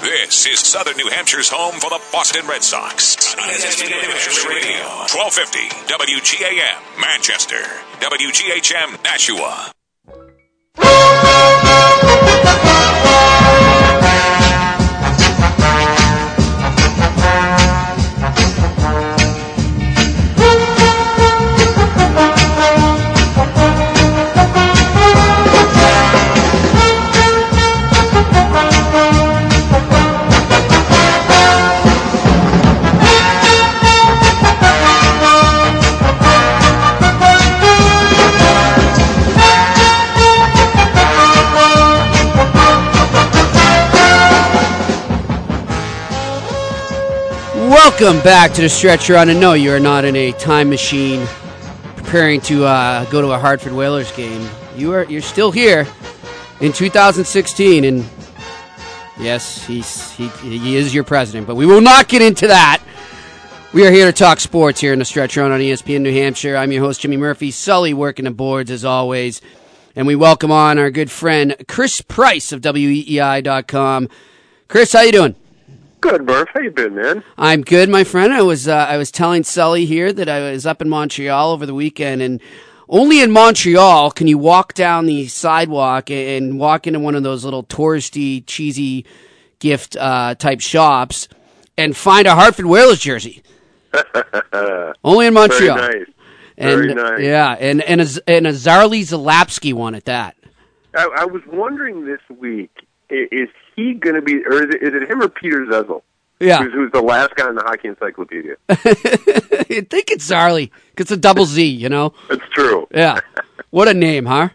This is Southern New Hampshire's home for the Boston Red Sox. Radio, 1250 WGAM, Manchester, WGHM, Nashua. Welcome back to the stretch run. And no, you are not in a time machine preparing to uh, go to a Hartford Whalers game. You are you're still here in 2016, and yes, he's he, he is your president. But we will not get into that. We are here to talk sports here in the stretch run on ESPN New Hampshire. I'm your host Jimmy Murphy. Sully working the boards as always, and we welcome on our good friend Chris Price of WEEI.com. Chris, how you doing? Good, Murph. How you been, man? I'm good, my friend. I was uh, I was telling Sully here that I was up in Montreal over the weekend, and only in Montreal can you walk down the sidewalk and walk into one of those little touristy, cheesy gift uh, type shops and find a Hartford Whalers jersey. only in Montreal. Very nice. And, Very nice. Yeah, and and a, and a Zarley Zalapski one at that. I, I was wondering this week: is he going to be, or is it, is it him or Peter Zezel? Yeah, Who's, who's the last guy in the hockey encyclopedia? I think it's Zarley. 'cause It's a double Z, you know. It's true. Yeah. What a name, huh?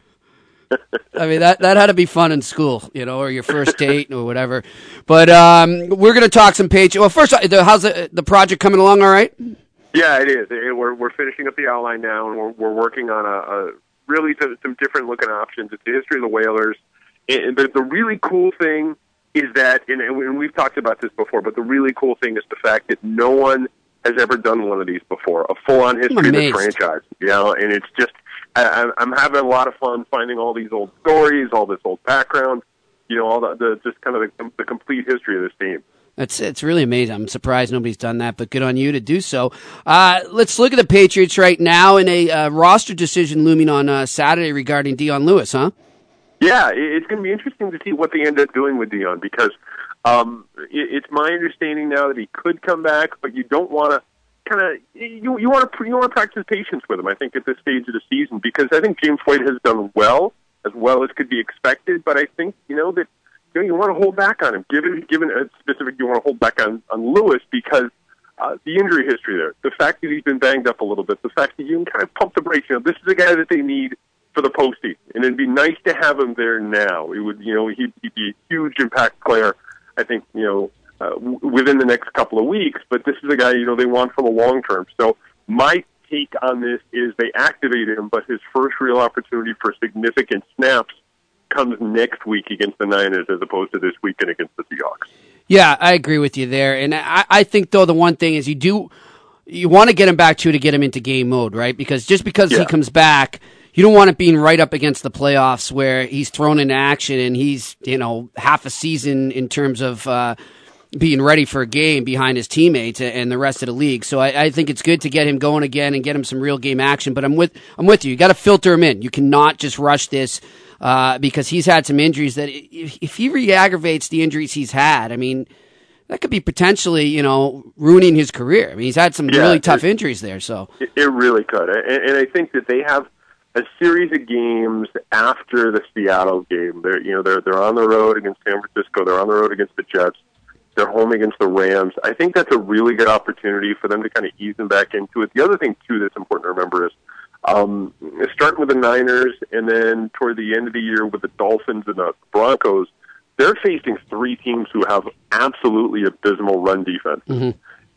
I mean that that had to be fun in school, you know, or your first date or whatever. But um, we're going to talk some page. Well, first, the, how's the, the project coming along? All right. Yeah, it is. Eh, We're we're finishing up the outline now, and we're we're working on a, a really some, some different looking options. It's the history of the Whalers, and the, the really cool thing is that, and, and we've talked about this before, but the really cool thing is the fact that no one has ever done one of these before, a full on history of the franchise. You know, and it's just I, I'm- I'm having a lot of fun finding all these old stories, all this old background. You know, all the, the just kind of the, the complete history of this team. It's it's really amazing. I'm surprised nobody's done that, but good on you to do so. Uh, let's look at the Patriots right now in a uh, roster decision looming on uh, Saturday regarding Dion Lewis, huh? Yeah, it's going to be interesting to see what they end up doing with Dion because um, it's my understanding now that he could come back, but you don't want to kind of you you want to you want to practice patience with him. I think at this stage of the season because I think James White has done well as well as could be expected, but I think you know that you know you want to hold back on him. Given given a specific, you want to hold back on on Lewis because. Uh, the injury history there, the fact that he's been banged up a little bit, the fact that you can kind of pump the brakes. You know, this is a guy that they need for the postseason, and it'd be nice to have him there now. It would, you know, he'd, he'd be a huge impact player. I think, you know, uh, w- within the next couple of weeks. But this is a guy, you know, they want for the long term. So my take on this is they activate him, but his first real opportunity for significant snaps comes next week against the Niners, as opposed to this weekend against the Seahawks. Yeah, I agree with you there. And I, I think though the one thing is you do you want to get him back to to get him into game mode, right? Because just because he comes back, you don't want it being right up against the playoffs where he's thrown into action and he's you know half a season in terms of. Uh, being ready for a game behind his teammates and the rest of the league, so I, I think it's good to get him going again and get him some real game action. But I'm with I'm with you. You got to filter him in. You cannot just rush this uh, because he's had some injuries that if, if he re-aggravates the injuries he's had, I mean, that could be potentially, you know, ruining his career. I mean, he's had some Yeah, really tough injuries there. So It, it really could, and, and I think that they have a series of games after the Seattle game. They're you know they're they're on the road against San Francisco. They're on the road against the Jets. They're home against the Rams. I think that's a really good opportunity for them to kind of ease them back into it. The other thing too that's important to remember is um, starting with the Niners and then toward the end of the year with the Dolphins and the Broncos. They're facing three teams who have absolutely abysmal run defense.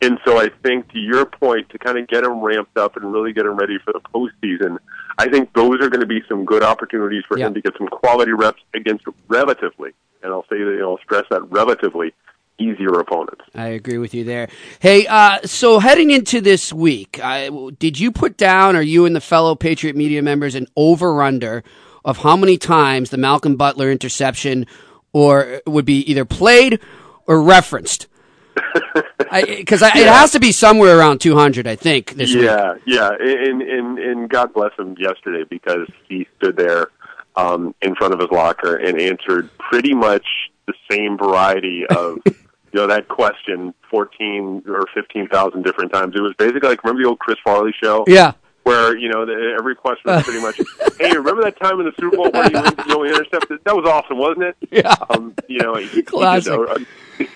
And so I think to your point, to kind of get them ramped up and really get them ready for the postseason, I think those are going to be some good opportunities for Yeah. him to get some quality reps against relatively, and I'll say that, you know, I'll stress that relatively easier opponents. I agree with you there. Hey, uh, so heading into this week, I, did you put down, or you and the fellow Patriot media members, an over/under of how many times the Malcolm Butler interception, or would be either played or referenced? Because it has to be somewhere around 200, I think. This yeah, week. yeah, and, and and God bless him yesterday because he stood there um, in front of his locker and answered pretty much the same variety of you know that question 14 or 15,000 different times. It was basically like remember the old Chris Farley show? Yeah. Where you know the, every question was pretty much, "Hey, remember that time in the Super Bowl where you, you know intercepted? That was awesome, wasn't it?" Yeah. Um, you know, he, he, did a,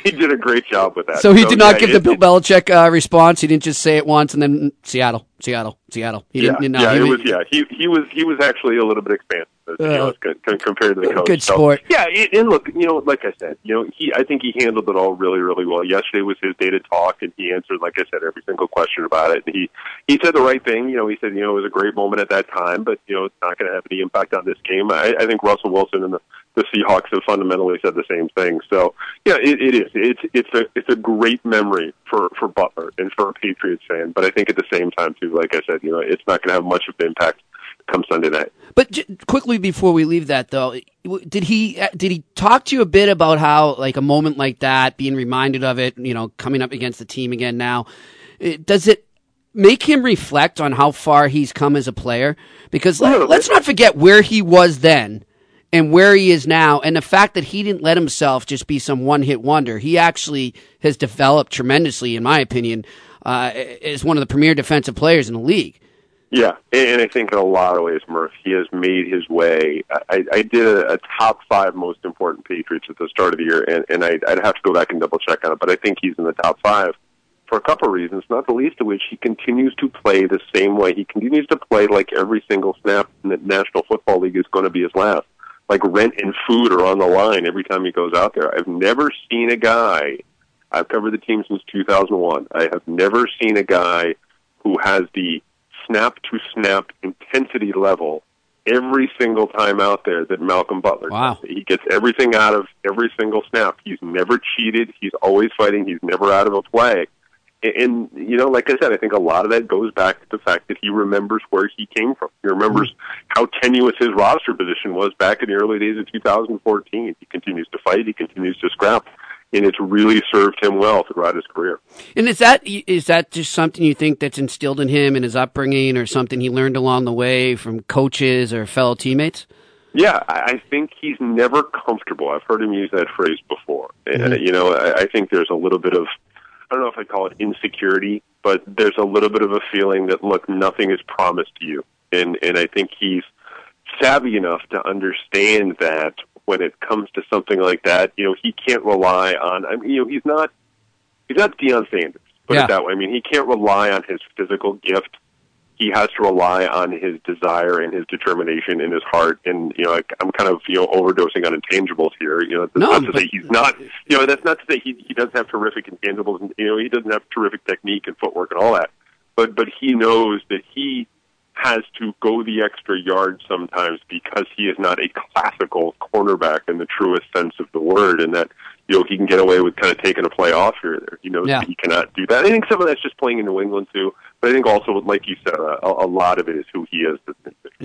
he did a great job with that. So he did not yeah, give it- the Bill Belichick uh, response. He didn't just say it once and then Seattle, Seattle, Seattle. He yeah, didn't. No, yeah, he it was. Yeah, he he was he was actually a little bit expansive, Uh, as co- co- compared to the coach. good So, yeah, and- and look, you know, like I said, you know, he I think he handled it all really, really well. Yesterday was his day to talk, and he answered, like I said, every single question about it. And he he said the right thing. You know, he said, you know, it was a great moment at that time, but you know, it's not going to have any impact on this game. I, I think Russell Wilson and the the Seahawks have fundamentally said the same thing. So yeah, it, it is. It's it's a it's a great memory for for Butler and for a Patriots fan. But I think at the same time too, like I said, you know, it's not going to have much of an impact come Sunday night. But j- quickly before we leave that, though, did he uh, did he talk to you a bit about how like a moment like that, being reminded of it, you know, coming up against the team again now, it, does it make him reflect on how far he's come as a player? Because let, let's not forget where he was then and where he is now, and the fact that he didn't let himself just be some one hit wonder. He actually has developed tremendously, in my opinion, uh, as one of the premier defensive players in the league. Yeah, and I think in a lot of ways, Murph, he has made his way. I, I did a, a top five most important Patriots at the start of the year, and, and I, I'd have to go back and double check on it, but I think he's in the top five for a couple of reasons, not the least of which he continues to play the same way. He continues to play like every single snap in the National Football League is going to be his last. Like rent and food are on the line every time he goes out there. I've never seen a guy. I've covered the team since 2001. I have never seen a guy who has the snap to snap intensity level every single time out there that Malcolm Butler Wow. does. He gets everything out of every single snap. He's never cheated. He's always fighting. He's never out of a play. And, and, you know, like I said, I think a lot of that goes back to the fact that he remembers where he came from. He remembers hmm. how tenuous his roster position was back in the early days of 2014. He continues to fight. He continues to scrap. And it's really served him well throughout his career. And is that is that just something you think that's instilled in him in his upbringing, or something he learned along the way from coaches or fellow teammates? Yeah, I I think he's never comfortable. I've heard him use that phrase before. And, mm-hmm. you know, I, I think there's a little bit of, I don't know if I call it insecurity, but there's a little bit of a feeling that, look, nothing is promised to you. And, and I think he's savvy enough to understand that when it comes to something like that, you know, he can't rely on, I mean, you know, he's not, he's not Deion Sanders, put Yeah. it that way. I mean, he can't rely on his physical gift he has to rely on his desire and his determination in his heart. And you know, like, I'm kind of you know overdosing on intangibles here. You know, that's No, not to but- say he's not. You know, that's not to say he he doesn't have terrific intangibles. And, you know, he doesn't have terrific technique and footwork and all that. But but he knows that he has to go the extra yard sometimes because he is not a classical cornerback in the truest sense of the word, and that you know he can get away with kind of taking a play off here or there. He knows Yeah. he cannot do that. I think some of that's just playing in New England too, but I think also, like you said, a, a lot of it is who he is.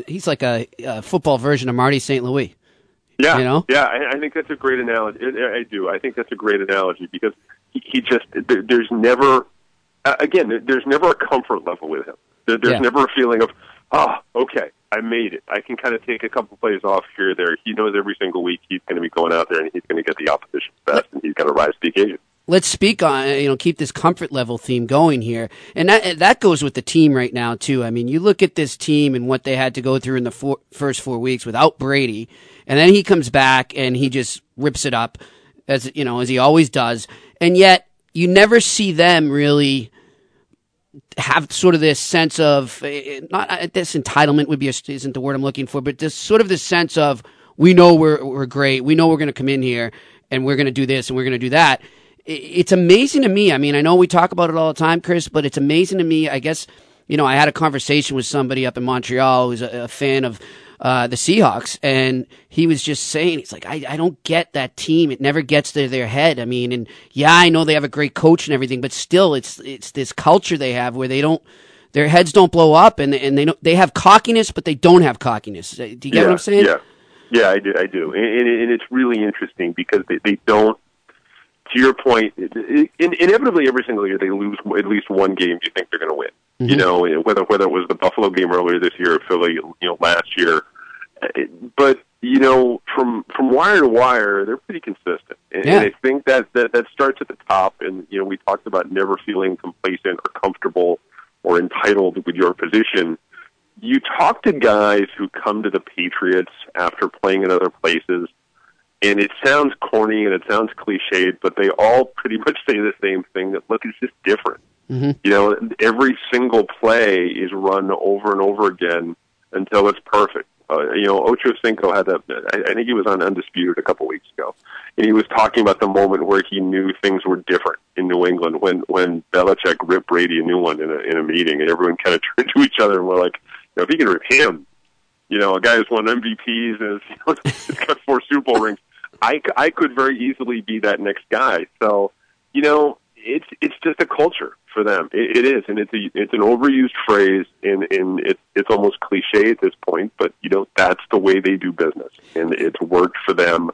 He's like a, a football version of Marty St. Louis. Yeah, You know? yeah, I, I think that's a great analogy. I I do. I think that's a great analogy because he, he just there, there's never again there's never a comfort level with him. There, there's Yeah. never a feeling of oh okay I made it. I can kind of take a couple plays off here or there. He knows every single week he's going to be going out there and he's going to get the opposition's best and he's going to rise to the occasion. let's speak on you know keep this comfort level theme going here and that that goes with the team right now too i mean you look at this team and what they had to go through in the four, first four weeks without brady and then he comes back and he just rips it up as you know as he always does and yet you never see them really have sort of this sense of eh, not uh, this entitlement would be a, isn't the word I'm looking for, but this sort of this sense of we know we're we're great, we know we're going to come in here and we're going to do this and we're going to do that. It's amazing to me. I mean, I know we talk about it all the time, Chris, but it's amazing to me. I guess you know I had a conversation with somebody up in Montreal who's a, a fan of uh, the Seahawks, and he was just saying, he's like, I, I don't get that team. It never gets to their head. I mean, and yeah, I know they have a great coach and everything, but still, it's it's this culture they have where they don't, their heads don't blow up, and and they don't, they have cockiness, but they don't have cockiness. Uh, Do you get yeah, what I'm saying? Yeah, yeah, I do. I do, and, and, and it's really interesting because they, they don't to your point, in, inevitably every single year they lose at least one game you think they're going to win. Mm-hmm. You know, whether whether it was the Buffalo game earlier this year or Philly, you know, last year. But you know, from from wire to wire, they're pretty consistent, and, yeah. and I think that, that that starts at the top. And you know, we talked about never feeling complacent or comfortable or entitled with your position. You talk to guys who come to the Patriots after playing in other places and it sounds corny and it sounds cliched, but they all pretty much say the same thing that look, it's just different. Mm-hmm. You know, every single play is run over and over again until it's perfect. Uh, you know, Ocho Cinco had that. I, think he was on Undisputed a couple weeks ago, and he was talking about the moment where he knew things were different in New England when when Belichick ripped Brady a new one in a in a meeting, and everyone kind of turned to each other and were like, you know, if he can rip him, you know, a guy who's won MVPs and has got four Super Bowl rings, I, I could very easily be that next guy. So, you know, it's it's just a culture for them. It, it is, and it's a it's an overused phrase, and and it's it's almost cliche at this point. But you know, that's the way they do business, and it's worked for them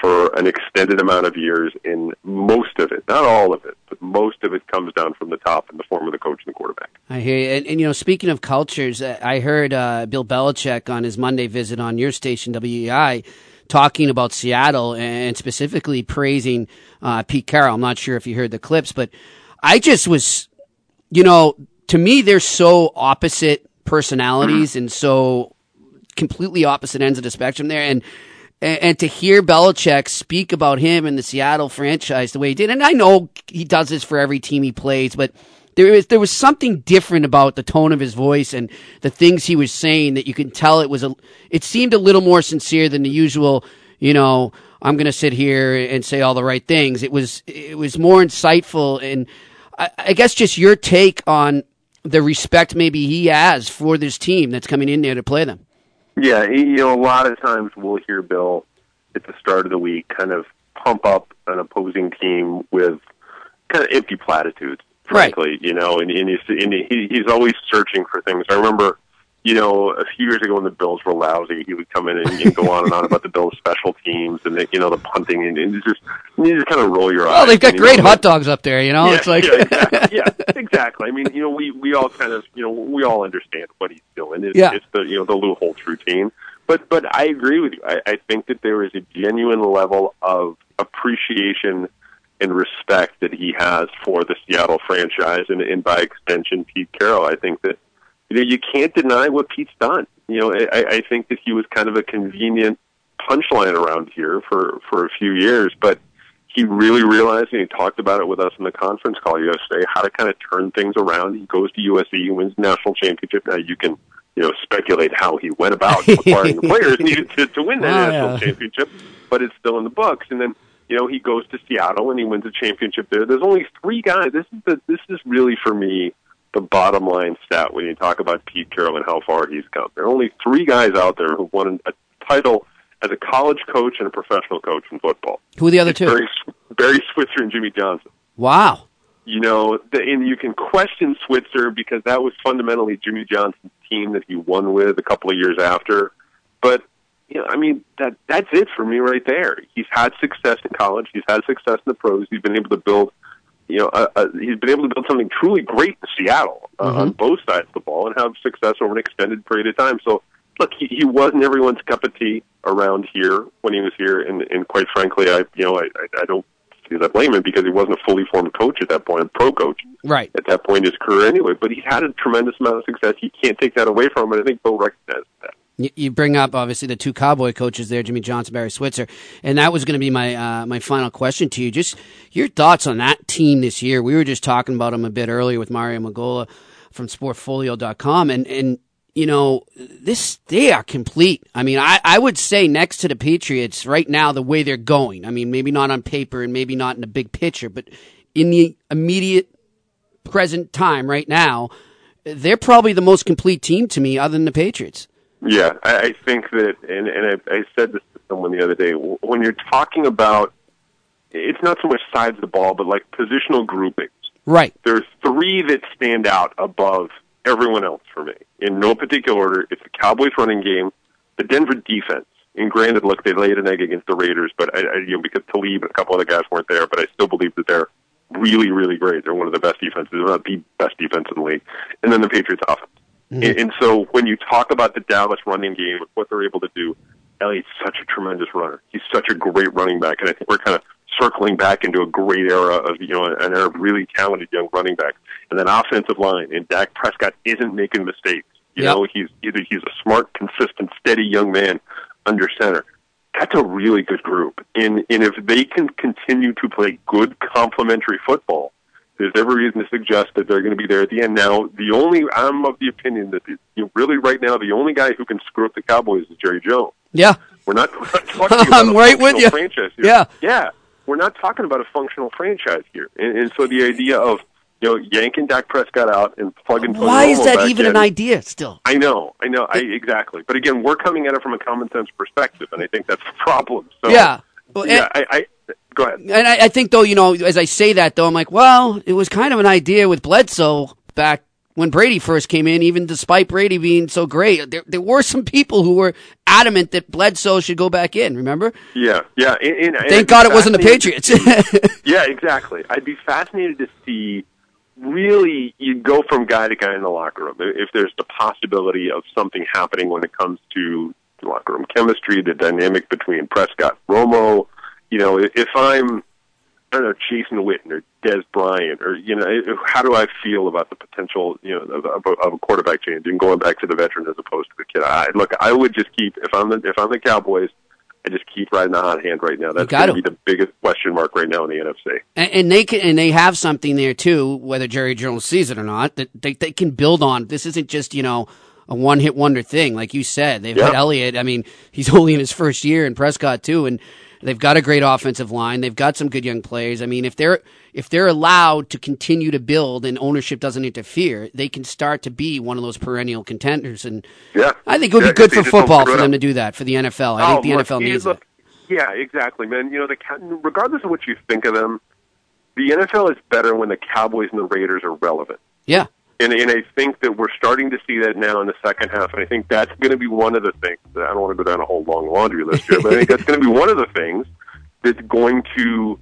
for an extended amount of years. And most of it, not all of it, but most of it comes down from the top in the form of the coach and the quarterback. I hear you. And, and you know, speaking of cultures, I heard uh, Bill Belichick on his Monday visit on your station, WEEI talking about Seattle and specifically praising uh, Pete Carroll. I'm not sure if you heard the clips, but I just was, you know, to me, they're so opposite personalities and so completely opposite ends of the spectrum there. And, and, to hear Belichick speak about him and the Seattle franchise the way he did, and I know he does this for every team he plays, but there was there was something different about the tone of his voice and the things he was saying that you can tell it was a it seemed a little more sincere than the usual you know i'm going to sit here and say all the right things it was it was more insightful and I, I guess just your take on the respect maybe he has for this team that's coming in there to play them yeah you know a lot of times we'll hear bill at the start of the week kind of pump up an opposing team with kind of empty platitudes frankly, right. you know, and, and he's and he's always searching for things. I remember, you know, a few years ago when the Bills were lousy, he would come in and, and go on and on about the Bills' special teams and the, you know the punting and, and just you just kind of roll your eyes. Well, they've got and, great know, hot dogs up there, you know. Yeah, it's like yeah, exactly. yeah, exactly. I mean, you know, we we all kind of you know we all understand what he's doing. It's, yeah. it's the you know the Lou Holtz routine. But but I agree with you. I, I think that there is a genuine level of appreciation and respect that he has for the Seattle franchise and, and by extension Pete Carroll. I think that you know you can't deny what Pete's done. You know, I, I think that he was kind of a convenient punchline around here for for a few years, but he really realized, and he talked about it with us in the conference call yesterday, how to kind of turn things around. He goes to USC, he wins national championship. Now you can, you know, speculate how he went about acquiring the players needed to, to win that oh, national yeah. championship, but it's still in the books. And then you know, he goes to Seattle and he wins a championship there. There's only three guys. This is the this is really for me the bottom line stat when you talk about Pete Carroll and how far he's come. There are only three guys out there who won a title as a college coach and a professional coach in football. Who are the other two? Barry, Barry Switzer and Jimmy Johnson. Wow. You know, the, and you can question Switzer because that was fundamentally Jimmy Johnson's team that he won with a couple of years after. But you know, I mean that that's it for me right there. He's had success in college. He's had success in the pros. He's been able to build, you know, a, a, he's been able to build something truly great in Seattle uh, mm-hmm. on both sides of the ball and have success over an extended period of time. So, look, he, he wasn't everyone's cup of tea around here when he was here, and, and quite frankly, I you know I I, I don't see that blame him because he wasn't a fully formed coach at that point, a pro coach, right at that point in his career anyway. But he had a tremendous amount of success. You can't take that away from him, and I think Bill recognizes that. You bring up obviously the two cowboy coaches there, Jimmy Johnson, Barry Switzer, and that was going to be my uh, my final question to you. Just your thoughts on that team this year. We were just talking about them a bit earlier with Mario Magola from Sportfolio.com, and and you know this they are complete. I mean, I I would say next to the Patriots right now, the way they're going. I mean, maybe not on paper and maybe not in the big picture, but in the immediate present time right now, they're probably the most complete team to me, other than the Patriots. Yeah, I, I think that, and, and I, I said this to someone the other day. When you're talking about, it's not so much sides of the ball, but like positional groupings. Right. There's three that stand out above everyone else for me in no particular order. It's the Cowboys running game, the Denver defense, And granted, look, they laid an egg against the Raiders, but I, I, you know because Talib and a couple other guys weren't there, but I still believe that they're really, really great. They're one of the best defenses, if not the best defense in the league. And then the Patriots offense. Mm-hmm. And, so when you talk about the Dallas running game, what they're able to do, Elliott's such a tremendous runner. He's such a great running back, and I think we're kind of circling back into a great era of you know an era of really talented young running backs. And then offensive line, and Dak Prescott isn't making mistakes. You yep. know, he's either he's a smart, consistent, steady young man under center. That's a really good group, and and if they can continue to play good complementary football, there's every reason to suggest that they're going to be there at the end. Now, the only I'm of the opinion that you know, really right now the only guy who can screw up the Cowboys is Jerry Jones. Yeah, we're not, we're not talking about I'm right with you. Franchise here. Yeah, yeah, we're not talking about a functional franchise here, and, and so the idea of you know, yanking Dak Prescott out and plugging. In Why is that even in, an idea? Still, I know, I know, I, exactly. But again, we're coming at it from a common sense perspective, and I think that's the problem. So, yeah, well, yeah, and, I, I, go ahead. And I, I think though, you know, as I say that though, I'm like, well, it was kind of an idea with Bledsoe back when Brady first came in, even despite Brady being so great, there, there were some people who were adamant that Bledsoe should go back in. Remember? Yeah, yeah. And, and Thank God it wasn't the Patriots. yeah, exactly. I'd be fascinated to see really you go from guy to guy in the locker room. If there's the possibility of something happening when it comes to locker room chemistry, the dynamic between Prescott, Romo, you know, if I'm I don't know, Jason Witten or Dez Bryant, or you know, how do I feel about the potential, you know, of, of, of a quarterback change and going back to the veteran as opposed to the kid? I look, I would just keep if I'm the if I'm the Cowboys, I just keep riding the hot hand right now. That's going to be the biggest question mark right now in the NFC. And, and, they can, and they have something there too, whether Jerry Jones sees it or not, that they, they can build on. This isn't just you know a one hit wonder thing, like you said. They've yep. had Elliott. I mean, he's only in his first year, and Prescott too, and they've got a great offensive line. They've got some good young players. I mean, if they're if they're allowed to continue to build and ownership doesn't interfere, they can start to be one of those perennial contenders. And yeah, I think it would yeah, be good for football for them to do that for the NFL. I oh, think the look, NFL needs look, it. Yeah, exactly, man. You know, the regardless of what you think of them, the NFL is better when the Cowboys and the Raiders are relevant. Yeah. And, and I think that we're starting to see that now in the second half. And I think that's going to be one of the things. I don't want to go down a whole long laundry list here, but I think that's going to be one of the things that's going to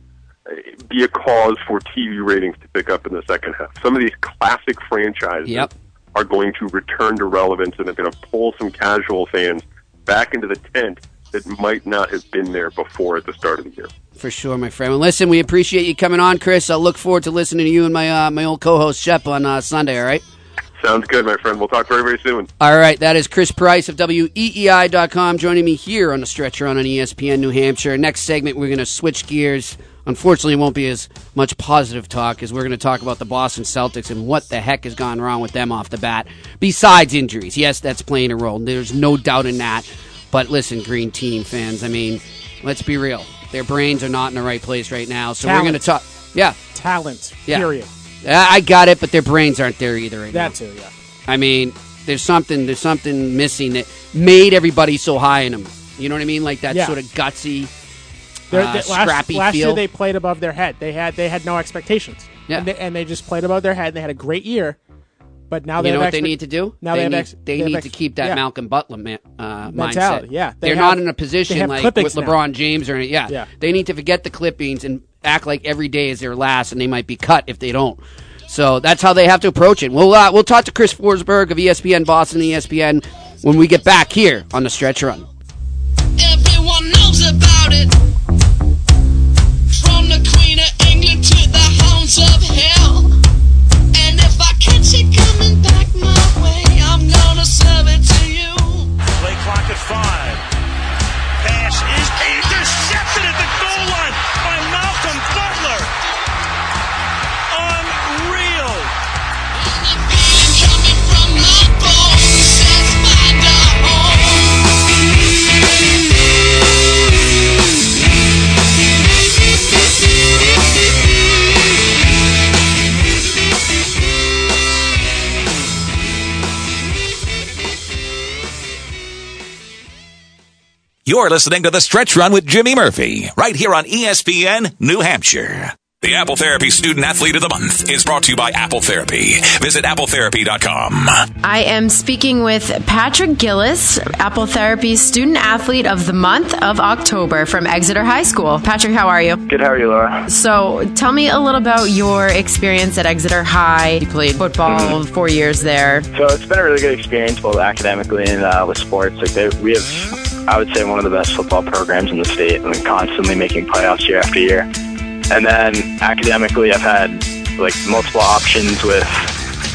uh, be a cause for TV ratings to pick up in the second half. Some of these classic franchises yep. are going to return to relevance and they're going to pull some casual fans back into the tent that might not have been there before at the start of the year. For sure, my friend. Well, listen, we appreciate you coming on, Chris. I look forward to listening to you and my uh, my old co-host Shep on uh, Sunday. All right. Sounds good, my friend. We'll talk very, very soon. All right. That is Chris Price of WEEI.com joining me here on the stretch run on ESPN New Hampshire. Next segment, we're going to switch gears. Unfortunately, it won't be as much positive talk as we're going to talk about the Boston Celtics and what the heck has gone wrong with them off the bat, besides injuries. Yes, that's playing a role. There's no doubt in that. But listen, Green Team fans, I mean, let's be real. Their brains are not in the right place right now. So Talent. we're going to talk. Yeah. Talent. Yeah. Period. I got it, but their brains aren't there either right that now. too, yeah. I mean, there's something there's something missing that made everybody so high in them. You know what I mean? Like that Yeah. sort of gutsy, They're- uh, they- scrappy last, last feel. year they played above their head. They had they had no expectations. Yeah. And they, and they just played above their head. and They had a great year, but now they you know have what they need to do? Now they, they have need, ex- they they need ex- to keep that yeah. Malcolm Butler man, uh, mindset. yeah. They They're have- not in a position like with clippings now. LeBron James or any, yeah. Yeah. They need to forget the clippings and act like every day is their last, and they might be cut if they don't. So that's how they have to approach it. We'll uh, we'll talk to Chris Forsberg of ESPN Boston, ESPN when we get back here on the Stretch Run. You're listening to The Stretch Run with Jimmy Murphy, right here on ESPN New Hampshire. The Apple Therapy Student Athlete of the Month is brought to you by Apple Therapy. Visit appletherapy.com. I am speaking with Patrick Gillis, Apple Therapy Student Athlete of the Month of October from Exeter High School. Patrick, how are you? Good, how are you, Laura? So, tell me a little about your experience at Exeter High. You played football four years there. So it's been a really good experience, both academically and uh, with sports. Like they, we have, I would say, one of the best football programs in the state, and constantly making playoffs year after year. And then academically, I've had like multiple options with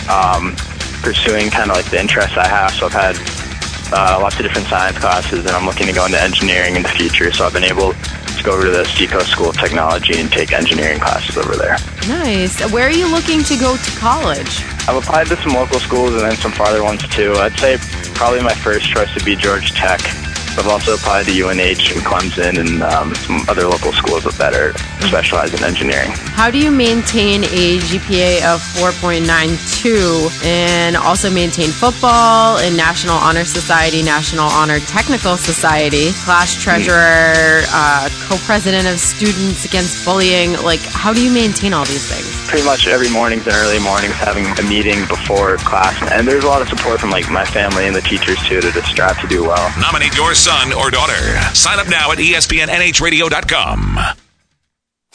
um, pursuing kind of like the interests I have. So I've had uh, lots of different science classes, and I'm looking to go into engineering in the future. So I've been able to go over to the Seacoast School of Technology and take engineering classes over there. Nice. Where are you looking to go to college? I've applied to some local schools and then some farther ones too. I'd say probably my first choice would be Georgia Tech. I've also applied to UNH and Clemson and um, some other local schools that are specialized in engineering. How do you maintain a GPA of 4.92 and also maintain football in National Honor Society, National Honor Technical Society, class treasurer, uh, co-president of Students Against Bullying? Like, how do you maintain all these things? Pretty much every mornings and early mornings having a meeting before class, and there's a lot of support from like my family and the teachers too to just strive to do well. Nominate your son or daughter. Sign up now at ESPNNHradio.com.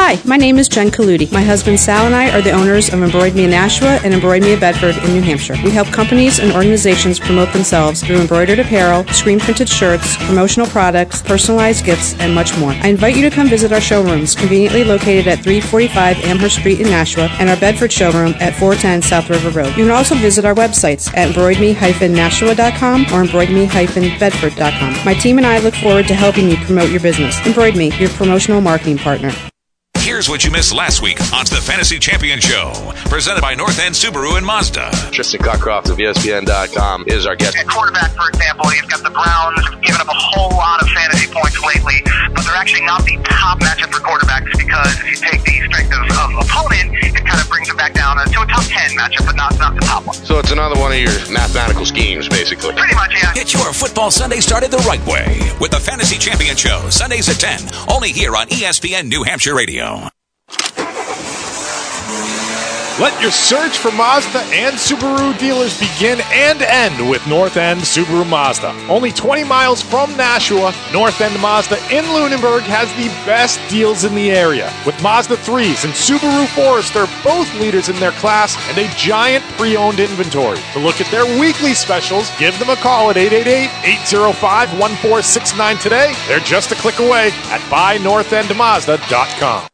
Hi, my name is Jen Kaludi. My husband Sal and I are the owners of Embroid Me in Nashua and Embroid Me of Bedford in New Hampshire. We help companies and organizations promote themselves through embroidered apparel, screen printed shirts, promotional products, personalized gifts, and much more. I invite you to come visit our showrooms, conveniently located at 345 Amherst Street in Nashua, and our Bedford showroom at 410 South River Road. You can also visit our websites at embroidme-nashua.com or embroidme-bedford.com. My team and I look forward to helping you promote your business. Embroid Me, your promotional marketing partner. Here's what you missed last week on the Fantasy Champion Show, presented by North End Subaru and Mazda. Tristan Cockcroft of ESPN.com is our guest. At quarterback, for example, he's got the Browns giving up a whole lot of fantasy points lately, but they're actually not the top matchup for quarterbacks because if you take the strength of, of opponent, it kind of brings it back down to a top 10 matchup, but not, not the top one. So it's another one of your mathematical schemes, basically. Pretty much, yeah. Get your football Sunday started the right way with the Fantasy Champion Show, Sundays at 10, only here on ESPN New Hampshire Radio. Let your search for Mazda and Subaru dealers begin and end with North End Subaru Mazda. Only 20 miles from Nashua, North End Mazda in Lunenburg has the best deals in the area. With Mazda 3s and Subaru Forester both leaders in their class and a giant pre-owned inventory. To look at their weekly specials, give them a call at 888-805-1469 today. They're just a click away at buynorthendmazda.com.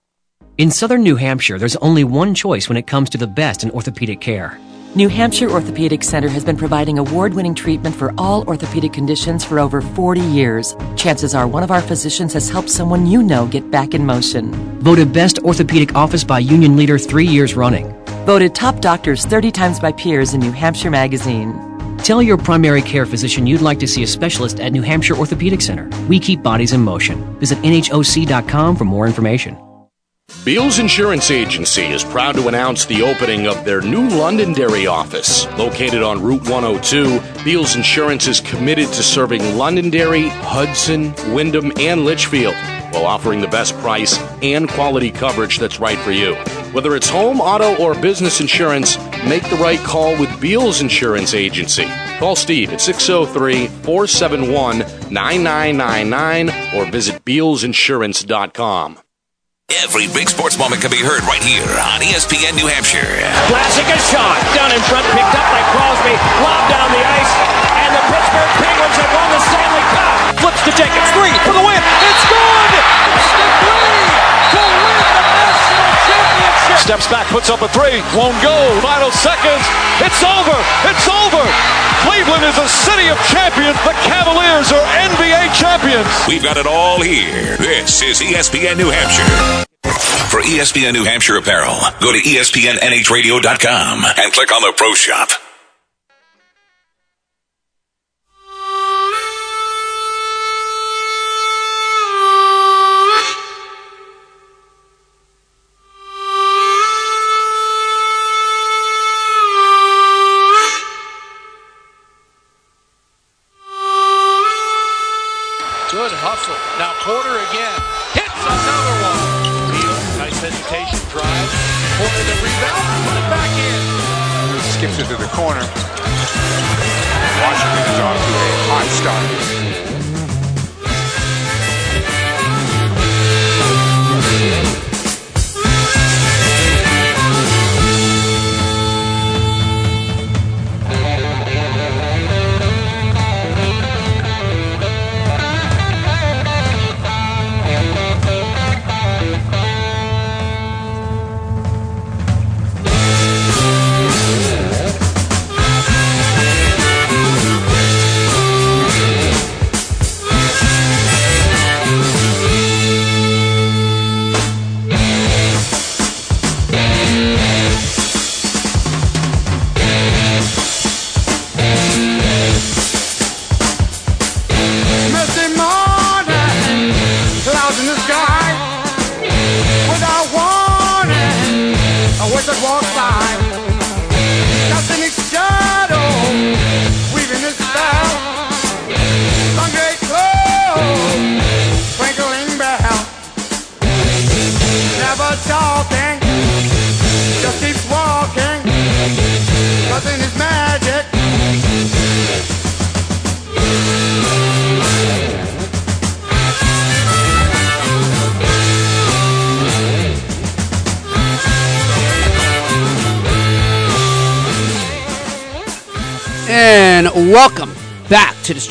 In southern New Hampshire, there's only one choice when it comes to the best in orthopedic care. New Hampshire Orthopedic Center has been providing award winning treatment for all orthopedic conditions for over 40 years. Chances are one of our physicians has helped someone you know get back in motion. Voted Best Orthopedic Office by Union Leader three years running. Voted top doctors 30 times by peers in New Hampshire Magazine. Tell your primary care physician you'd like to see a specialist at New Hampshire Orthopedic Center. We keep bodies in motion. Visit NHOC.com for more information. Beals Insurance Agency is proud to announce the opening of their new Londonderry office. Located on Route 102, Beals Insurance is committed to serving Londonderry, Hudson, Windham, and Litchfield while offering the best price and quality coverage that's right for you. Whether it's home, auto, or business insurance, make the right call with Beals Insurance Agency. Call Steve at 603 471 9999 or visit BealsInsurance.com. Every big sports moment can be heard right here on ESPN New Hampshire. Classic a shot. Down in front, picked up by Crosby. Lob down the ice. And the Pittsburgh Penguins have won the Stanley Cup. Flips to Jacobs. Three for the win. It's good! Steps back, puts up a three. Won't go. Final seconds. It's over. It's over. Cleveland is a city of champions. The Cavaliers are NBA champions. We've got it all here. This is ESPN New Hampshire. For ESPN New Hampshire apparel, go to ESPNNHradio.com and click on the Pro Shop.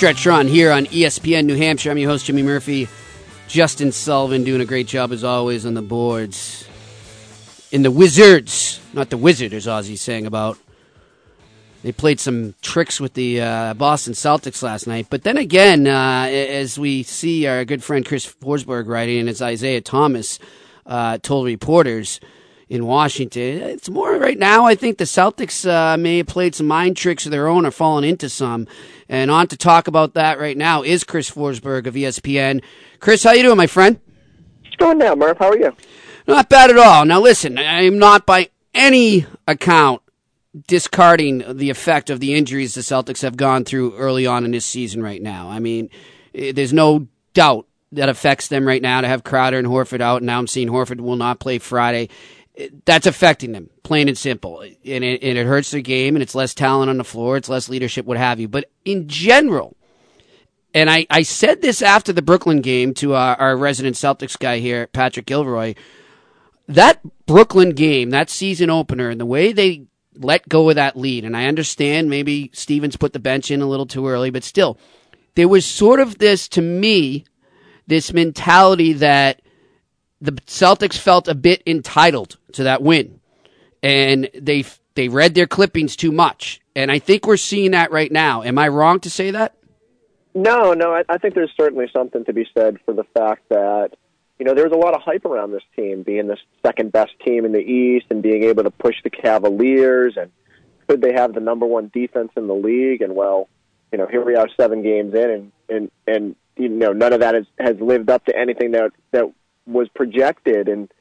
Stretch run here on ESPN New Hampshire. I'm your host, Jimmy Murphy. Justin Sullivan doing a great job as always on the boards. In the Wizards, not the Wizard, as Ozzy's saying about. They played some tricks with the uh, Boston Celtics last night. But then again, uh, as we see our good friend Chris Forsberg writing, and as Isaiah Thomas uh, told reporters in Washington, it's more right now. I think the Celtics uh, may have played some mind tricks of their own or fallen into some. And on to talk about that right now is Chris Forsberg of ESPN. Chris, how you doing, my friend? What's going on, Murph? How are you? Not bad at all. Now, listen, I'm not by any account discarding the effect of the injuries the Celtics have gone through early on in this season right now. I mean, eh, there's no doubt that affects them right now to have Crowder and Horford out. Now I'm seeing Horford will not play Friday. That's affecting them, plain and simple. And it, and it hurts their game, and it's less talent on the floor, it's less leadership, what have you. But in general, and I, I said this after the Brooklyn game to our, our resident Celtics guy here, Patrick Gilroy. That Brooklyn game, that season opener, and the way they let go of that lead, and I understand maybe Stevens put the bench in a little too early, but still, there was sort of this, to me, this mentality that the Celtics felt a bit entitled to that win, and they they read their clippings too much, and I think we're seeing that right now. Am I wrong to say that? No, no. I, I think there's certainly something to be said for the fact that you know there was a lot of hype around this team being the second best team in the East and being able to push the Cavaliers and could they have the number one defense in the league? And well, you know, here we are, seven games in, and and and you know none of that has has lived up to anything that that was projected. And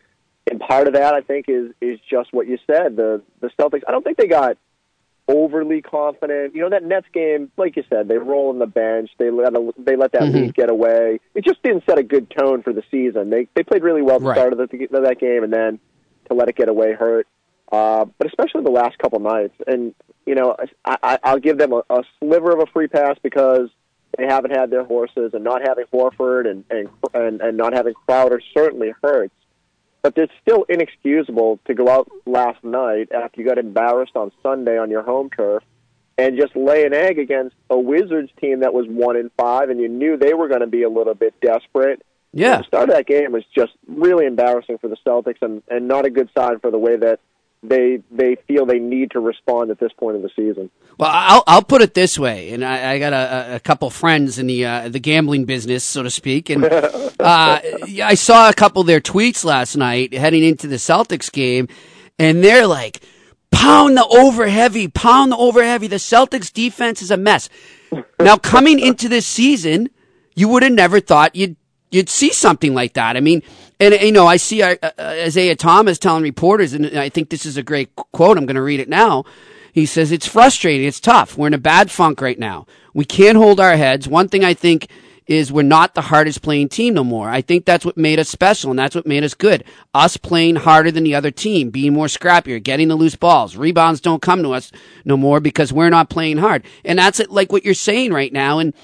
and part of that, I think, is is just what you said. The the Celtics. I don't think they got overly confident. You know that Nets game, like you said, they roll on the bench. They let a, they let that Mhm. lead get away. It just didn't set a good tone for the season. They they played really well at the Right. start of, the, of that game, and then to let it get away hurt. Uh, but especially the last couple nights, and you know, I, I, I'll give them a, a sliver of a free pass because they haven't had their horses, and not having Horford and and and, and not having Crowder certainly hurts but it's still inexcusable to go out last night after you got embarrassed on Sunday on your home turf and just lay an egg against a Wizards team that was one in five, and you knew they were going to be a little bit desperate. Yeah. The start of that game was just really embarrassing for the Celtics, and and not a good sign for the way that they they feel they need to respond at this point of the season. Well, I'll I'll put it this way, and I, I got a, a couple friends in the uh, the gambling business, so to speak, and uh, I saw a couple of their tweets last night heading into the Celtics game, and they're like, "Pound the over heavy, pound the over heavy." The Celtics defense is a mess. Now, coming into this season, you would have never thought you'd you'd see something like that. I mean, and you know, I see uh, uh, Isaiah Thomas telling reporters, and I think this is a great quote. I'm going to read it now. He says, It's frustrating. It's tough. We're in a bad funk right now. We can't hold our heads. One thing I think is we're not the hardest playing team no more. I think that's what made us special and that's what made us good. Us playing harder than the other team, being more scrappier, getting the loose balls. Rebounds don't come to us no more because we're not playing hard. And that's it, like what you're saying right now. And,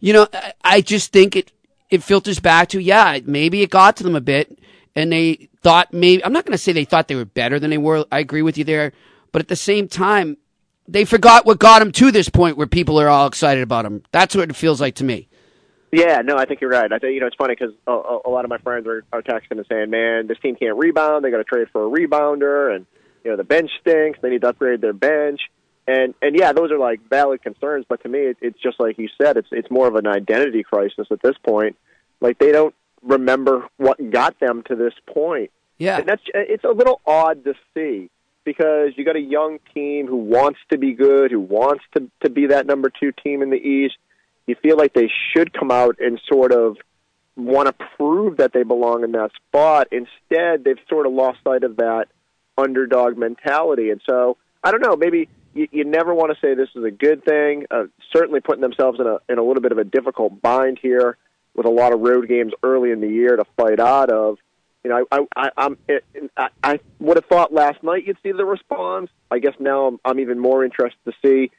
you know, I- I just think it, it filters back to, yeah, maybe it got to them a bit and they thought maybe, I'm not going to say they thought they were better than they were. I agree with you there. But at the same time, they forgot what got them to this point where people are all excited about them. That's what it feels like to me. Yeah, no, I think you're right. I think you know it's funny because a, a, lot of my friends are, are texting and saying, "Man, this team can't rebound. They got to trade for a rebounder, and you know the bench stinks. They need to upgrade their bench." And and yeah, those are like valid concerns. But to me, it, it's just like you said. It's it's more of an identity crisis at this point. Like they don't remember what got them to this point. Yeah, and that's it's a little odd to see because you got a young team who wants to be good, who wants to to be that number two team in the East. You feel like they should come out and sort of want to prove that they belong in that spot. Instead, they've sort of lost sight of that underdog mentality, and so I don't know. Maybe you, you never want to say this is a good thing. Uh, certainly, putting themselves in a in a little bit of a difficult bind here with a lot of road games early in the year to fight out of. You know, I, I, I'm, I, I would have thought last night you'd see the response. I guess now I'm, I'm even more interested to see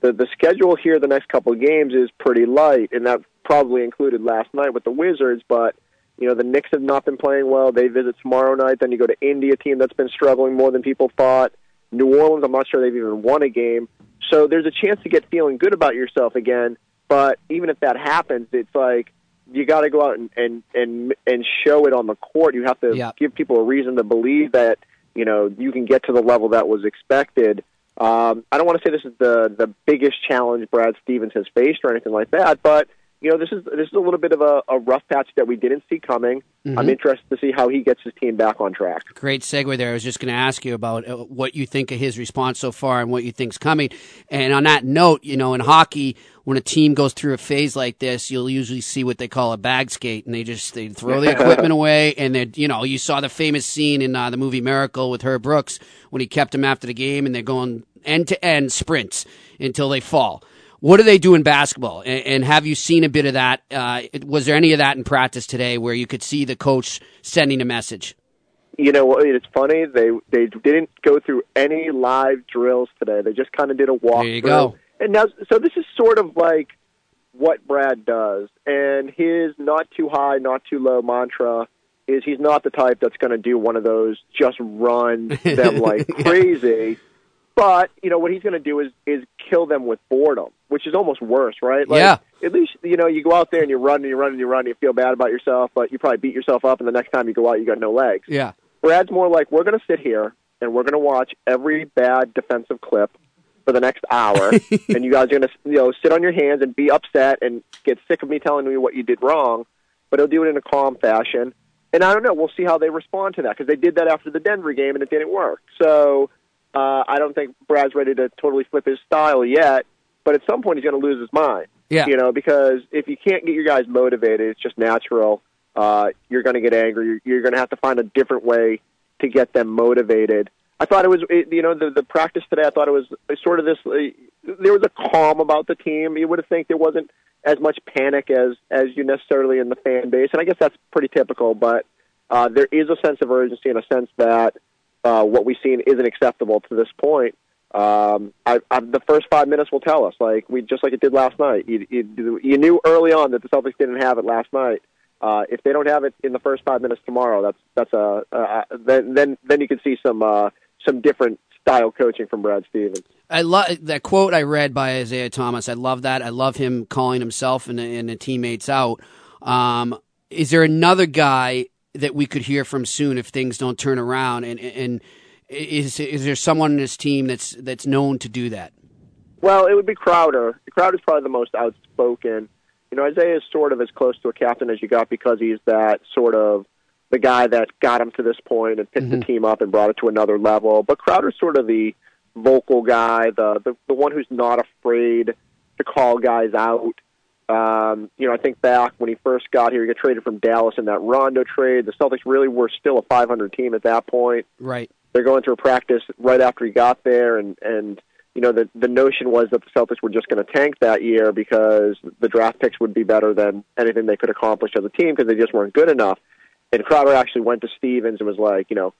the the schedule here. The next couple of games is pretty light, and that probably included last night with the Wizards. But you know, the Knicks have not been playing well. They visit tomorrow night. Then you go to Indiana, team that's been struggling more than people thought. New Orleans, I'm not sure they've even won a game. So there's a chance to get feeling good about yourself again. But even if that happens, it's like you got to go out and, and and and show it on the court. You have to Yeah. give people a reason to believe that you know you can get to the level that was expected. Um, I don't want to say this is the the biggest challenge Brad Stevens has faced or anything like that, but you know this is this is a little bit of a, a rough patch that we didn't see coming. Mhm. I'm interested to see how he gets his team back on track. Great segue there. I was just going to ask you about uh, what you think of his response so far and what you think's coming. And on that note, you know, in hockey, when a team goes through a phase like this, you'll usually see what they call a bag skate, and they just they throw the equipment away, and they, you know, you saw the famous scene in uh, the movie Miracle with Herb Brooks when he kept him after the game, and they're going end to end sprints until they fall. What do they do in basketball? And, and have you seen a bit of that? Uh, was there any of that in practice today where you could see the coach sending a message? you know? It's funny they they didn't go through any live drills today. They just kind of did a walk. There you go. And now, so this is sort of like what Brad does, and his not too high, not too low mantra is he's not the type that's going to do one of those just run them like crazy. But you know what he's going to do is is kill them with boredom, which is almost worse, right? Like, Yeah. At least you know you go out there and you run and you run and you run and you feel bad about yourself, but you probably beat yourself up, and the next time you go out, you got no legs. Yeah. Brad's more like we're going to sit here and we're going to watch every bad defensive clip for the next hour, and you guys are going to you know sit on your hands and be upset and get sick of me telling you what you did wrong. But he'll do it in a calm fashion, and I don't know. We'll see how they respond to that because they did that after the Denver game and it didn't work. So uh, I don't think Brad's ready to totally flip his style yet. But at some point, he's going to lose his mind. Yeah. You know, because if you can't get your guys motivated, it's just natural. Uh, you're going to get angry. You're, you're going to have to find a different way to get them motivated. I thought it was, it, you know, the the practice today. I thought it was sort of this. Uh, there was a calm about the team. You would have think there wasn't as much panic as as you necessarily in the fan base, and I guess that's pretty typical. But uh, there is a sense of urgency and a sense that uh, what we've seen isn't acceptable to this point. Um, I, I, the first five minutes will tell us, like we just like it did last night. You, you, you knew early on that the Celtics didn't have it last night. Uh, if they don't have it in the first five minutes tomorrow, that's that's a then then then you can see some uh, some different style coaching from Brad Stevens. I love that quote I read by Isaiah Thomas. I love that. I love him calling himself and, and the teammates out. Um, is there another guy that we could hear from soon if things don't turn around? And and Is is there someone in his team that's that's known to do that? Well, it would be Crowder. Crowder's probably the most outspoken. You know, Isaiah is sort of as close to a captain as you got because he's that sort of the guy that got him to this point and picked the mm-hmm. team up and brought it to another level. But Crowder's sort of the vocal guy, the the, the one who's not afraid to call guys out. Um, you know, I think back when he first got here, he got traded from Dallas in that Rondo trade. The Celtics really were still a 500 team at that point. Right. They're going through practice right after he got there, and and you know the the notion was that the Celtics were just going to tank that year because the draft picks would be better than anything they could accomplish as a team because they just weren't good enough. And Crowder actually went to Stevens and was like, you know,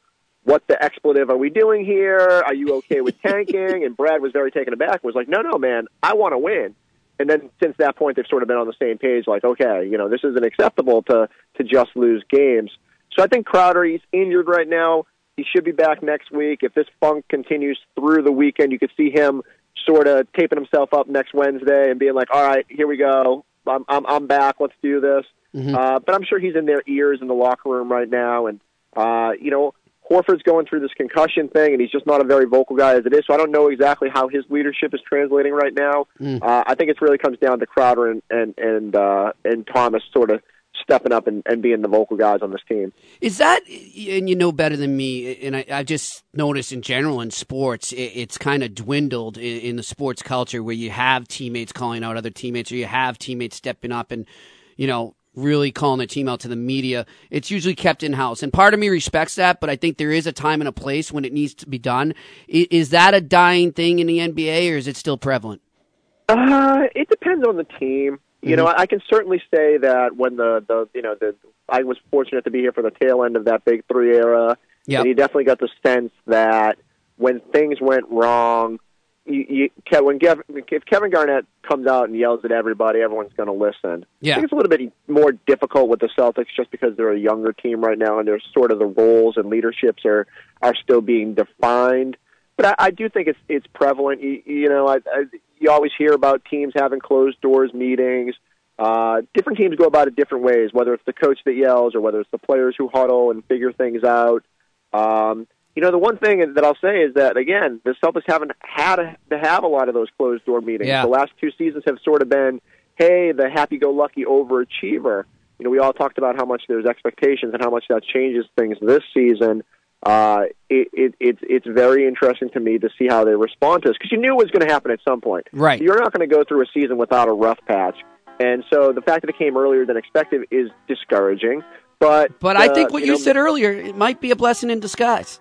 what the expletive are we doing here? Are you okay with tanking? and Brad was very taken aback. Was like, no, no, man, I want to win. And then since that point, they've sort of been on the same page. Like, okay, you know, this isn't acceptable to to just lose games. So I think Crowder, he's injured right now. He should be back next week. If this funk continues through the weekend, you could see him sort of taping himself up next Wednesday and being like, "All right, here we go. I'm I'm, I'm back. Let's do this." Mm-hmm. Uh, but I'm sure he's in their ears in the locker room right now, and uh, you know, Horford's going through this concussion thing, and he's just not a very vocal guy as it is. So I don't know exactly how his leadership is translating right now. Mm. Uh, I think it really comes down to Crowder and and and, uh, and Thomas sort of stepping up and, and being the vocal guys on this team. Is that, and you know better than me, and I, I just noticed in general in sports, it, it's kind of dwindled in, in the sports culture where you have teammates calling out other teammates, or you have teammates stepping up and, you know, really calling a team out to the media. It's usually kept in house, and part of me respects that, but I think there is a time and a place when it needs to be done. Is, is that a dying thing in the NBA, or is it still prevalent? Uh, it depends on the team. You know, I can certainly say that when the the you know the I was fortunate to be here for the tail end of that Big Three era, Yep. and you definitely got the sense that when things went wrong, you, you when Kev, if Kevin Garnett comes out and yells at everybody, everyone's going to listen. Yeah. I think it's a little bit more difficult with the Celtics just because they're a younger team right now, and there's sort of the roles and leaderships are are still being defined. But I, I do think it's it's prevalent. You, you know, I, I, you always hear about teams having closed doors meetings. Uh, different teams go about it different ways, whether it's the coach that yells or whether it's the players who huddle and figure things out. Um, you know, the one thing that I'll say is that again, the Celtics haven't had a, to have a lot of those closed door meetings. Yeah. The last two seasons have sort of been, hey, the happy-go-lucky overachiever. You know, we all talked about how much there's expectations and how much that changes things this season. Uh, it, it, it's it's very interesting to me to see how they respond to this because you knew it was going to happen at some point. Right. You're not going to go through a season without a rough patch, and so the fact that it came earlier than expected is discouraging. But But I uh, think what you, know, said earlier, it might be a blessing in disguise.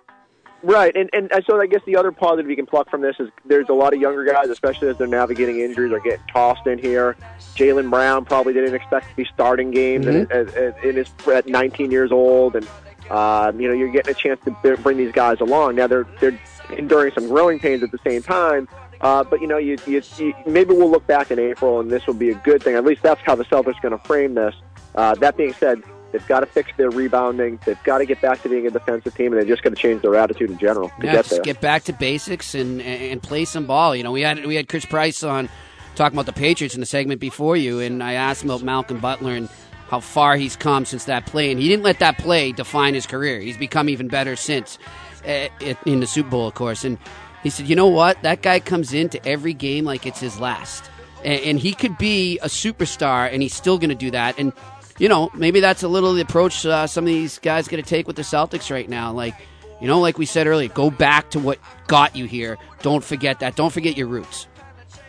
Right, and and so I guess the other positive you can pluck from this is there's a lot of younger guys, especially as they're navigating injuries, are getting tossed in here. Jaylen Brown probably didn't expect to be starting games, Mhm. and, and, is at 19 years old, and um, you know you're getting a chance to bring these guys along. Now they're they're enduring some growing pains at the same time. Uh, but you know, you, you, you, maybe we'll look back in April, and this will be a good thing. At least that's how the Celtics are going to frame this. Uh, that being said, they've got to fix their rebounding. They've got to get back to being a defensive team, and they're just going to change their attitude in general to Yeah, get there. get back to basics and and play some ball. You know, we had we had Chris Price on talking about the Patriots in the segment before you, and I asked him about Malcolm Butler and how far he's come since that play, and he didn't let that play define his career. He's become even better since uh, in the Super Bowl, of course. And he said, "You know what? That guy comes into every game like it's his last, and, and he could be a superstar, and he's still going to do that." And you know, maybe that's a little the approach uh, some of these guys going to take with the Celtics right now. Like, you know, like we said earlier, go back to what got you here. Don't forget that. Don't forget your roots.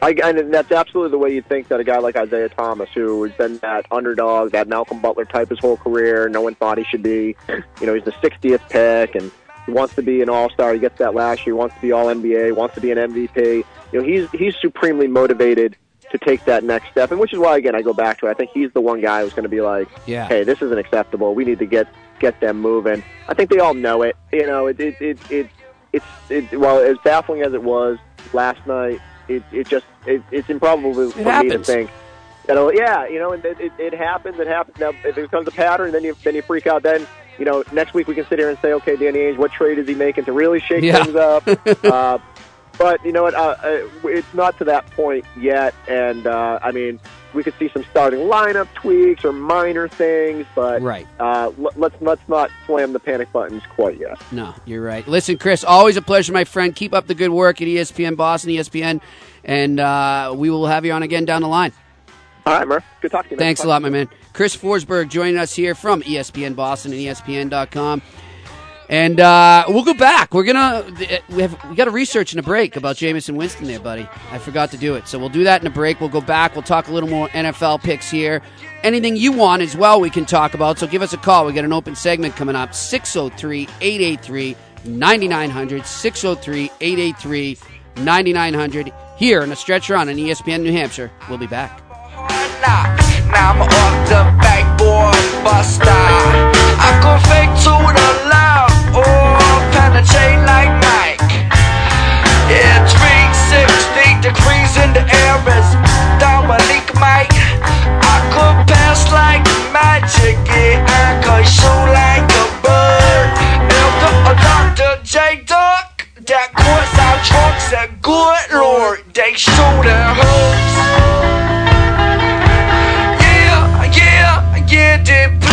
I, and that's absolutely the way you think that a guy like Isaiah Thomas, who has been that underdog, that Malcolm Butler type his whole career, no one thought he should be. You know, he's the 60th pick, and he wants to be an All Star. He gets that last year. He wants to be All NBA. Wants to be an MVP. You know, he's he's supremely motivated to take that next step, and which is why again I go back to. it. I think he's the one guy who's going to be like, Yeah. hey, this isn't acceptable. We need to get get them moving. I think they all know it. You know, it it it, it it's it, well as baffling as it was last night. It it just it, it's improbable for me to think that oh, yeah, you know, and it, it, it happens. It happens. Now if it becomes a pattern, then you then you freak out. Then you know, next week we can sit here and say, okay, Danny Ainge, what trade is he making to really shake Yeah. things up? uh, but you know what? Uh, uh, it's not to that point yet. And uh, I mean, we could see some starting lineup tweaks or minor things, but Right. uh, l- let's let's not slam the panic buttons quite yet. No, you're right. Listen, Chris, always a pleasure, my friend. Keep up the good work at ESPN Boston, ESPN, and uh, we will have you on again down the line. All right, Murph. Good talking to you. man. Thanks a lot, my man. Chris Forsberg joining us here from ESPN Boston and ESPN.com. And uh, we'll go back. We're gonna we have we got a research in a break about Jamison Winston there, buddy. I forgot to do it, so we'll do that in a break. We'll go back. We'll talk a little more NFL picks here. Anything you want as well, we can talk about. So give us a call. We got an open segment coming up 603 883 9900. 603 883 9900 here in a stretch run on ESPN New Hampshire. We'll be back. Now I'm off the backboard buster. I fake to the left or penetrate like Mike. Yeah, 360 degrees in the air is Dominique Mike. I could pass like magic, yeah, I could shoot like a bird. Elder or Dr. J Duck, that course out trucks and good lord, they shooting hoops. Yeah, yeah, yeah,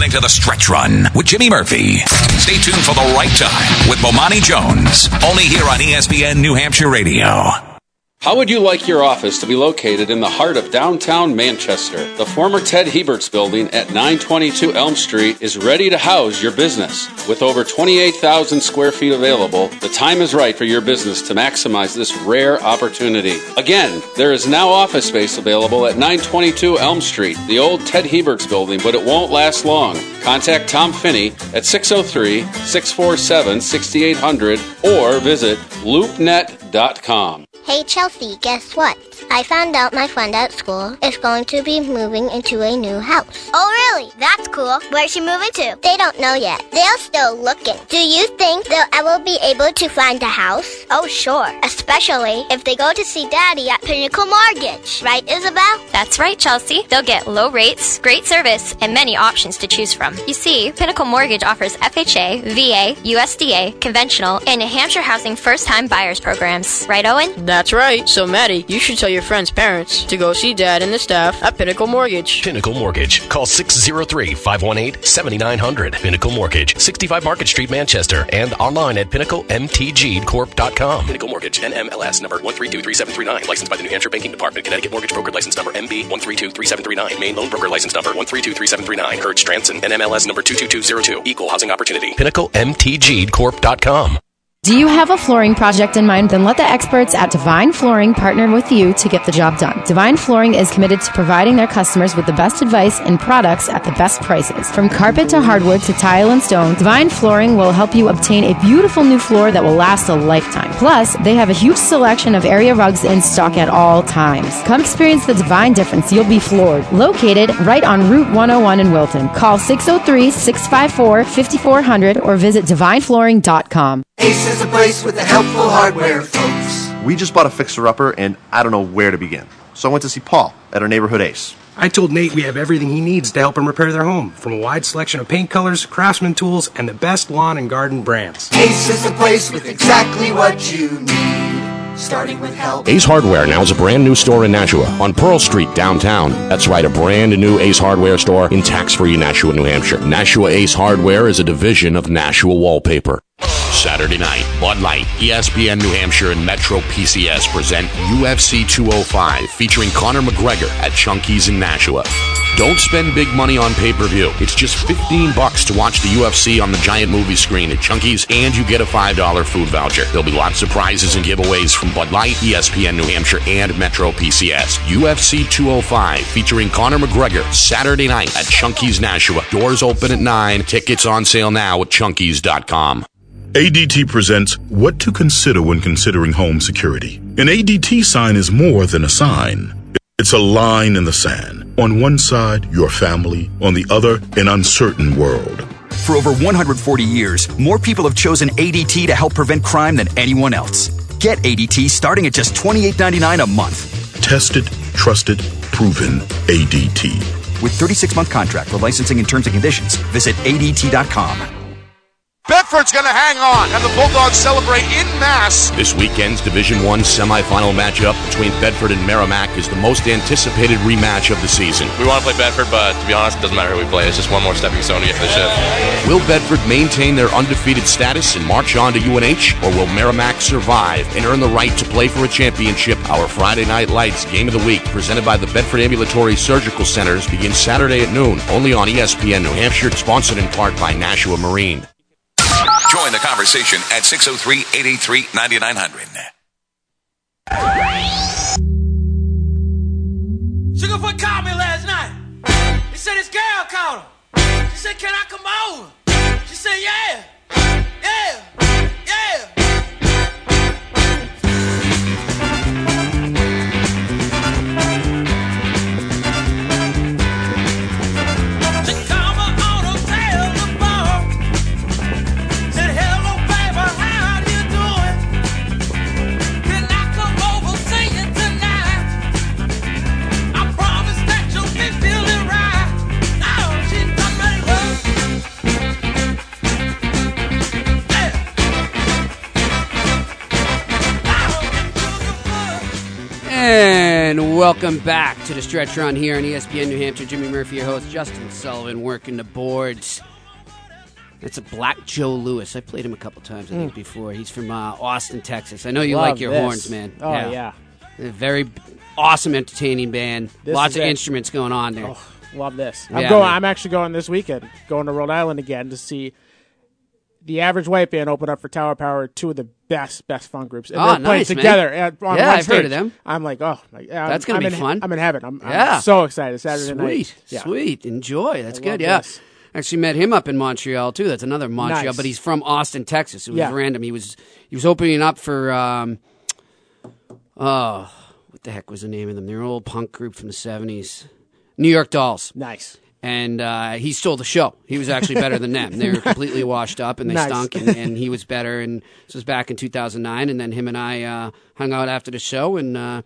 listening to The Stretch Run with Jimmy Murphy. Stay tuned for the right time with Bomani Jones. Only here on ESPN New Hampshire Radio. How would you like your office to be located in the heart of downtown Manchester? The former Ted Herbert's building at 922 Elm Street is ready to house your business. With over 28,000 square feet available, the time is right for your business to maximize this rare opportunity. Again, there is now office space available at 922 Elm Street, the old Ted Herbert's building, but it won't last long. Contact Tom Finney at 603 647 6800 or visit loopnet.com. Hey Chelsea, guess what? I found out my friend at school is going to be moving into a new house. Oh, really? That's cool. Where's she moving to? They don't know yet. They're still looking. Do you think they'll ever be able to find a house? Oh, sure. Especially if they go to see Daddy at Pinnacle Mortgage. Right, Isabel? That's right, Chelsea. They'll get low rates, great service, and many options to choose from. You see, Pinnacle Mortgage offers FHA, VA, USDA, conventional, and New Hampshire Housing first time buyers programs. Right, Owen? That's right. So, Maddie, you should tell your friends' parents to go see Dad and the staff at Pinnacle Mortgage. Pinnacle Mortgage. Call 603 518 7900. Pinnacle Mortgage, 65 Market Street, Manchester, and online at pinnaclemtgcorp.com. Pinnacle Mortgage, NMLS number 1323739. Licensed by the New Hampshire Banking Department. Connecticut Mortgage Broker License number MB 1323739. Maine Loan Broker License number 1323739. Hurd Stranson, NMLS number 22202. Equal Housing Opportunity. PinnacleMTGcorp.com. Do you have a flooring project in mind? Then let the experts at Divine Flooring partner with you to get the job done. Divine Flooring is committed to providing their customers with the best advice and products at the best prices. From carpet to hardwood to tile and stone, Divine Flooring will help you obtain a beautiful new floor that will last a lifetime. Plus, they have a huge selection of area rugs in stock at all times. Come experience the Divine difference. You'll be floored. Located right on Route 101 in Wilton. Call 603 654 5400 or visit divineflooring.com. Ace is a place with the helpful hardware, folks. We just bought a fixer upper, and I don't know where to begin. So I went to see Paul at our neighborhood Ace. I told Nate we have everything he needs to help him repair their home, from a wide selection of paint colors, craftsman tools, and the best lawn and garden brands. Ace is the place with exactly what you need, starting with help. Ace Hardware now is a brand new store in Nashua on Pearl Street downtown. That's right, a brand new Ace Hardware store in tax free Nashua, New Hampshire. Nashua Ace Hardware is a division of Nashua Wallpaper. Saturday night, Bud Light, ESPN New Hampshire, and Metro PCS present UFC 205 featuring Conor McGregor at Chunky's in Nashua. Don't spend big money on pay-per-view. It's just 15 bucks to watch the UFC on the giant movie screen at Chunky's and you get a $5 food voucher. There'll be lots of prizes and giveaways from Bud Light, ESPN New Hampshire, and Metro PCS. UFC 205 featuring Conor McGregor Saturday night at Chunky's Nashua. Doors open at 9. Tickets on sale now at chunkies.com. ADT presents What to Consider When Considering Home Security. An ADT sign is more than a sign. It's a line in the sand. On one side, your family. On the other, an uncertain world. For over 140 years, more people have chosen ADT to help prevent crime than anyone else. Get ADT starting at just $28.99 a month. Tested, trusted, proven ADT. With 36 month contract for licensing and terms and conditions, visit ADT.com. Bedford's going to hang on, and the Bulldogs celebrate in mass. This weekend's Division One semifinal matchup between Bedford and Merrimack is the most anticipated rematch of the season. We want to play Bedford, but to be honest, it doesn't matter who we play. It's just one more stepping stone to get to the ship. Will Bedford maintain their undefeated status and march on to UNH, or will Merrimack survive and earn the right to play for a championship? Our Friday Night Lights Game of the Week, presented by the Bedford Ambulatory Surgical Centers, begins Saturday at noon, only on ESPN New Hampshire, sponsored in part by Nashua Marine. Join the conversation at 603 883 9900. Sugarfoot called me last night. He said his girl called him. She said, Can I come over? She said. Yeah. Yeah. And welcome back to the stretch run here on ESPN New Hampshire. Jimmy Murphy, your host. Justin Sullivan working the boards. That's a Black Joe Lewis. I played him a couple times, I think, Mm. before. He's from uh, Austin, Texas. I know you Love like your this. horns, man. Oh, yeah. A very awesome, entertaining band. This Lots of it. instruments going on there. Oh, love this. I'm Yeah, going. man. I'm actually going this weekend. Going to Rhode Island again to see the Average White Band opened up for Tower Power. Two of the best, best funk groups. And Oh, they're playing nice, man. together at, on Yeah, one I've heard of them. I'm like, oh, I'm, That's gonna I'm be in, fun. I'm in heaven. I'm, I'm yeah. so excited. Saturday night. Sweet, Yeah. sweet. Enjoy. That's I good. Yeah. this. Actually met him up in Montreal too. That's another Montreal, Nice. but he's from Austin, Texas. It was Yeah. random. He was he was opening up for um oh what the heck was the name of them? They're an old punk group from the seventies. New York Dolls. Nice. And uh, he stole the show. He was actually better than them. They were completely washed up and they Nice. stunk, and, and he was better. And this was back in 2009. And then him and I uh, hung out after the show and uh,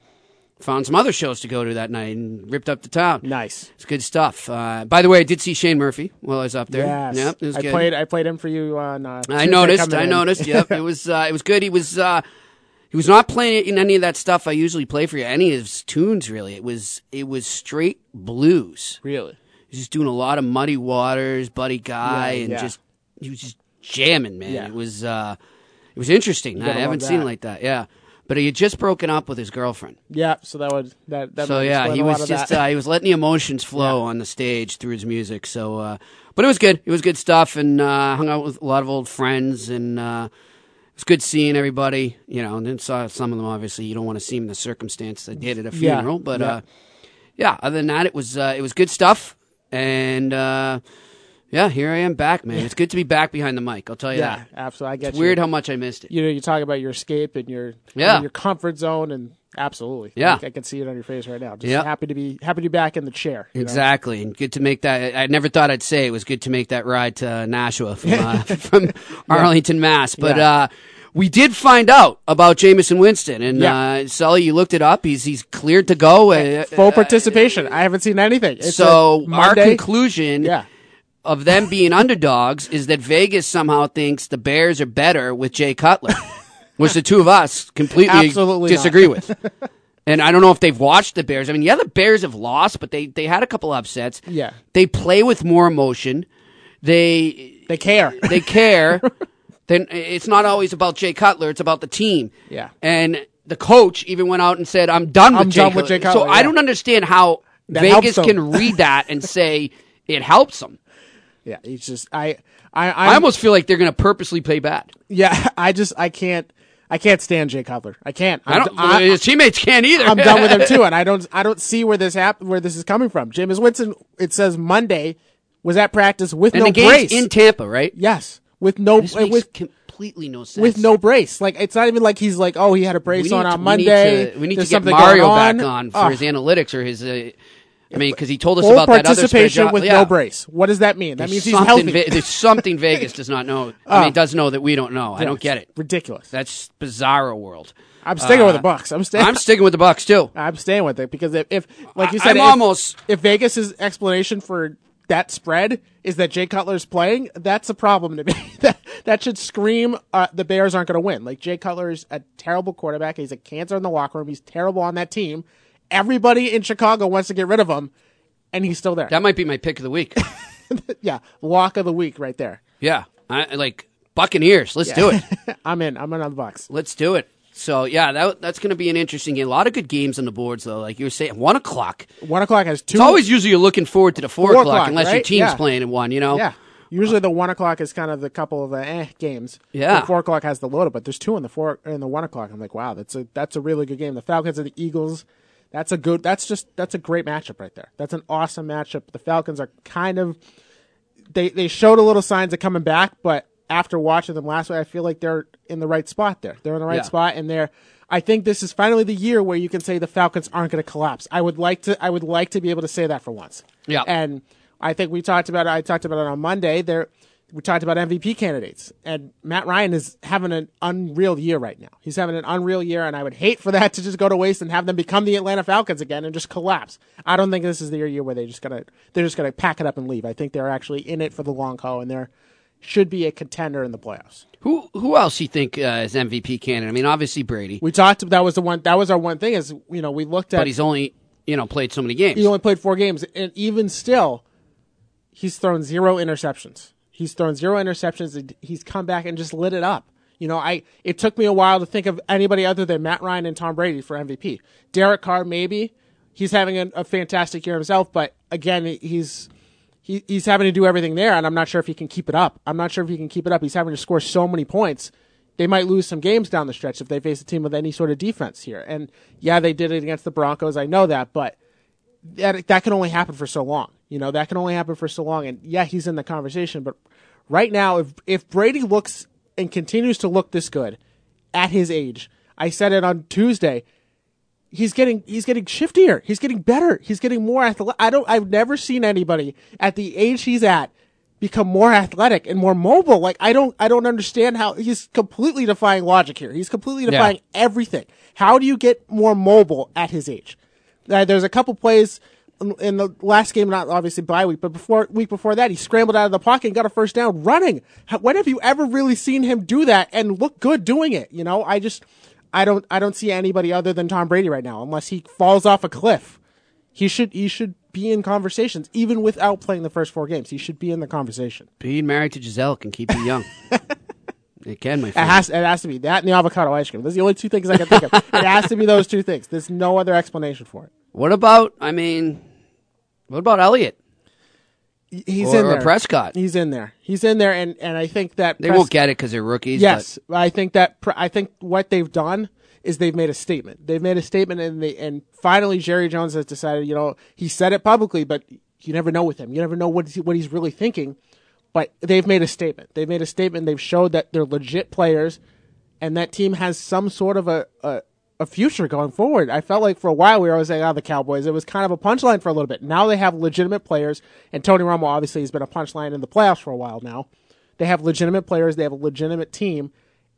found some other shows to go to that night and ripped up the town. Nice. It's good stuff. Uh, by the way, I did see Shane Murphy while I was up there. Yes. Yep, it was I good. played. I played him for you on. Uh, I noticed. I noticed. Yep, it was. Uh, it was good. He was. Uh, he was not playing in any of that stuff I usually play for you. Any of his tunes, really. It was. It was straight blues. Really. Was just doing a lot of Muddy Waters, Buddy Guy, Yeah, and yeah. just he was just jamming, man. Yeah. It was. Uh, it was interesting. I haven't seen that. like that. Yeah, but he had just broken up with his girlfriend. Yeah. So that would that. that so yeah, he was just uh, he was letting the emotions flow on the stage through his music. So, uh, but it was good. It was good stuff, and uh, hung out with a lot of old friends, and uh, it was good seeing everybody. You know, and then saw some of them. Obviously, you don't want to see them in the circumstance they did at a funeral, but yeah. uh, yeah. Other than that, it was uh, it was good stuff, and uh, yeah, here I am back, man. It's good to be back behind the mic. I'll tell you yeah, that. absolutely. I get It's you. weird how much I missed it. You know, you talk about your escape and your Yeah. your comfort zone, and absolutely, Yeah. I, I can see it on your face right now. Just Yeah. happy to be happy to be back in the chair. you know? Exactly, and good to make that. I I never thought I'd say it was good to make that ride to Nashua from uh, from Arlington, Mass. But Yeah. uh, we did find out about Jamison Winston, and Yeah. uh, Sully, you looked it up. He's he's cleared to go. Uh, Full participation. I haven't seen anything. It's so our conclusion Yeah. of them being underdogs is that Vegas somehow thinks the Bears are better with Jay Cutler, which the two of us completely Absolutely disagree not. with. And I don't know if they've watched the Bears. I mean, yeah, the Bears have lost, but they, they had a couple upsets. Yeah. They play with more emotion. They they care. They care. then it's not always about Jay Cutler. It's about the team. Yeah. And the coach even went out and said, "I'm done with I'm Jay done Cutler." with Jay so Cutler, I don't understand how That Vegas can read that and say it helps them. Yeah, it's just I I I I'm- almost feel like they're going to purposely play bad. yeah. I just I can't I can't stand Jay Cutler. I can't. I don't. his teammates can't either. I'm done with him too, and I don't I don't see where this hap- where this is coming from. Jameis Winston. It says Monday was at practice with And no brace in Tampa, right? Yes, with no This uh, makes with completely no sense. with no brace. Like it's not even like he's like oh he had a brace on on Monday. We need to, we need to get Mario going back on for Oh, his analytics or his. Uh, I mean, because he told us Full about that other participation with yeah. no brace. What does that mean? That There's means he's something healthy. Ve- there's something Vegas does not know. I mean, does know that we don't know. I don't get it. Ridiculous. That's bizarro world. I'm sticking with Uh, the Bucs. I'm staying. I'm sticking with the Bucs too. I'm staying with it because if, if like you said, I'm if, almost- if Vegas's explanation for that spread is that Jay Cutler's playing, that's a problem to me. that that should scream uh, the Bears aren't going to win. Like Jay Cutler is a terrible quarterback. He's a cancer in the locker room. He's terrible on that team. Everybody in Chicago wants to get rid of him, and he's still there. That might be my pick of the week. yeah, walk of the week right there. yeah, I like Buccaneers. Let's do it. I'm in. I'm in on the Bucs. Let's do it. So yeah, that that's going to be an interesting game. A lot of good games on the boards though. Like you were saying, one o'clock. One o'clock has two. It's always usually you're looking forward to the four, Four o'clock, o'clock, unless your team's Yeah. playing in one. You know. Yeah. Usually the one o'clock is kind of the couple of the eh games. Yeah. The four o'clock has the load, but there's two in the four in the one o'clock. I'm like, wow, that's a that's a really good game. The Falcons and the Eagles. That's a good. That's just that's a great matchup right there. That's an awesome matchup. The Falcons are kind of they they showed a little signs of coming back, but after watching them last week, I feel like they're in the right spot there. They're in the right Yeah. spot, and they're. I think this is finally the year where you can say the Falcons aren't going to collapse. I would like to. I would like to be able to say that for once. Yeah. And I think we talked about it. I talked about it on Monday. There, we talked about MVP candidates, and Matt Ryan is having an unreal year right now. He's having an unreal year, and I would hate for that to just go to waste and have them become the Atlanta Falcons again and just collapse. I don't think this is their year where they just gonna they're just gonna pack it up and leave. I think they're actually in it for the long haul, and they're should be a contender in the playoffs. Who who else you think uh, is MVP candidate? I mean, obviously Brady, We talked. That was the one. That was our one thing. Is you know we looked at. but he's only you know played so many games. He only played four games, and even still, he's thrown zero interceptions. He's thrown zero interceptions. and He's come back and just lit it up. You know, I it took me a while to think of anybody other than Matt Ryan and Tom Brady for MVP. Derek Carr, maybe he's having a, a fantastic year himself, but again, he's he, he's having to do everything there, and I'm not sure if he can keep it up. I'm not sure if he can keep it up. He's having to score so many points. They might lose some games down the stretch if they face a team with any sort of defense here. And yeah, they did it against the Broncos. I know that, but that that can only happen for so long. You know, that can only happen for so long. And yeah, he's in the conversation, but right now, if if Brady looks and continues to look this good at his age, I said it on Tuesday. He's getting he's getting shiftier. He's getting better. He's getting more athletic. I don't. I've never seen anybody at the age he's at become more athletic and more mobile. Like I don't I don't understand how he's completely defying logic here. He's completely defying everything. How do you get more mobile at his age? Uh, there's a couple plays in- in the last game, not obviously bye week, but before week before that, he scrambled out of the pocket and got a first down running. When have you ever really seen him do that and look good doing it? You know, I just I don't I don't see anybody other than Tom Brady right now, unless he falls off a cliff. He should he should be in conversations even without playing the first four games. He should be in the conversation. Being married to Gisele can keep you young. it can, my It friend. has, it has to be that and the avocado ice cream. Those are the only two things I can think of. it has to be those two things. There's no other explanation for it. What about? I mean, what about Elliott? He's Or- in there. Prescott. He's in there. He's in there, and, and I think that They Pres- won't get it because they're rookies. Yes, I think that I think what they've done is they've made a statement. They've made a statement, and they and finally Jerry Jones has decided. You know, he said it publicly, but you never know with him. You never know what he, what he's really thinking. But they've made a statement. They've made a statement. They've showed that they're legit players, and that team has some sort of a. a a future going forward. I felt like for a while we were always saying, "Oh, the Cowboys." It was kind of a punchline for a little bit. Now they have legitimate players, and Tony Romo obviously has been a punchline in the playoffs for a while now. They have legitimate players. They have a legitimate team,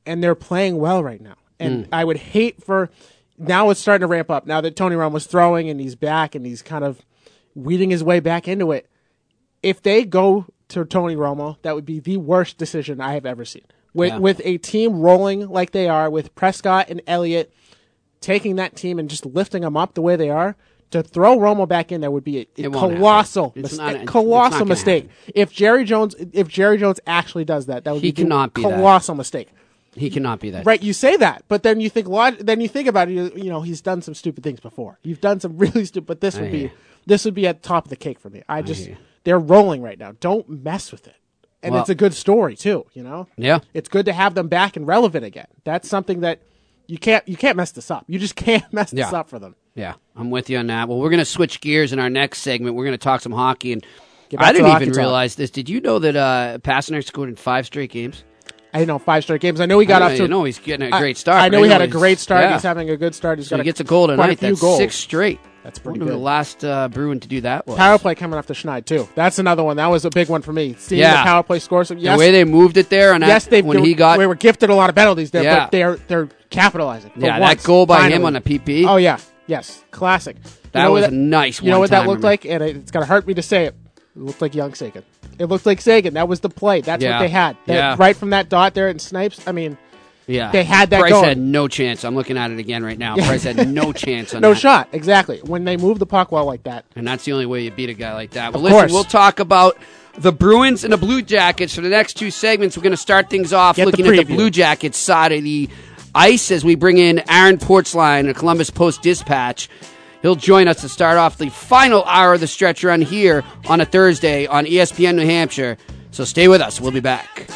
and they're playing well right now. And Mm. I would hate for now it's starting to ramp up. Now that Tony Romo's throwing and he's back and he's kind of weeding his way back into it. If they go to Tony Romo, that would be the worst decision I have ever seen. With Yeah. with a team rolling like they are, with Prescott and Elliott taking that team and just lifting them up the way they are. To throw Romo back in there would be a, a happen. colossal, It's mis- not- a colossal mistake. If Jerry Jones, if Jerry Jones actually does that, that would He be cannot a be that. colossal mistake. He cannot be that. Right, you say that, but then you think log- then you think about it. You, you know, he's done some stupid things before. You've done some really stupid. But this I would be you. this would be at the top of the cake for me. I just you. they're rolling right now. Don't mess with it. And Well- it's a good story too. You know. Yeah. It's good to have them back and relevant again. That's something that you can't you can't mess this up. You just can't mess this up for them. Yeah, I'm with you on that. Well, we're going to switch gears in our next segment. We're going to talk some hockey, and I didn't even talk. realize this. Did you know that uh, Pastrnak scored in five straight games? I didn't know five straight games. I know he got I off to. know he's getting a I- great start, I but know he had a great start. yeah. He's having a good start. He's So got he a- gets a goal tonight. That's goals. six straight. That's pretty wonder who good. the last uh, Bruin to do that was. Power play coming off the Schneid too. That's another one. That was a big one for me. Seeing Yeah. the power play scores. Yes, The way they moved it there, and yes, that, they when he got we were gifted a lot of penalties there, Yeah. but they're they're capitalizing. for Yeah, once, that goal by him finally. on a PP. Oh yeah, yes, classic. You That know was a nice You know what that one-timer, looked man. like, and it, it's gonna hurt me to say it. It looked like young Seguin. It looked like Seguin. That was the play. That's Yeah. what they had. That- Yeah. Right from that dot there in Snipes. I mean, yeah, they had that Price going. had no chance. I'm looking at it again right now. Price had no chance on that. no that. shot. Exactly. When they move the puck well like that. And that's the only way you beat a guy like that. Well, Of listen, course. we'll talk about the Bruins and the Blue Jackets for the next two segments. We're going to start things off Get the looking at the. Blue Jackets side of the ice as we bring in Aaron Portzline, a Columbus Post Dispatch. He'll join us to start off the final hour of the stretch run here on a Thursday on ESPN New Hampshire. So stay with us. We'll be back.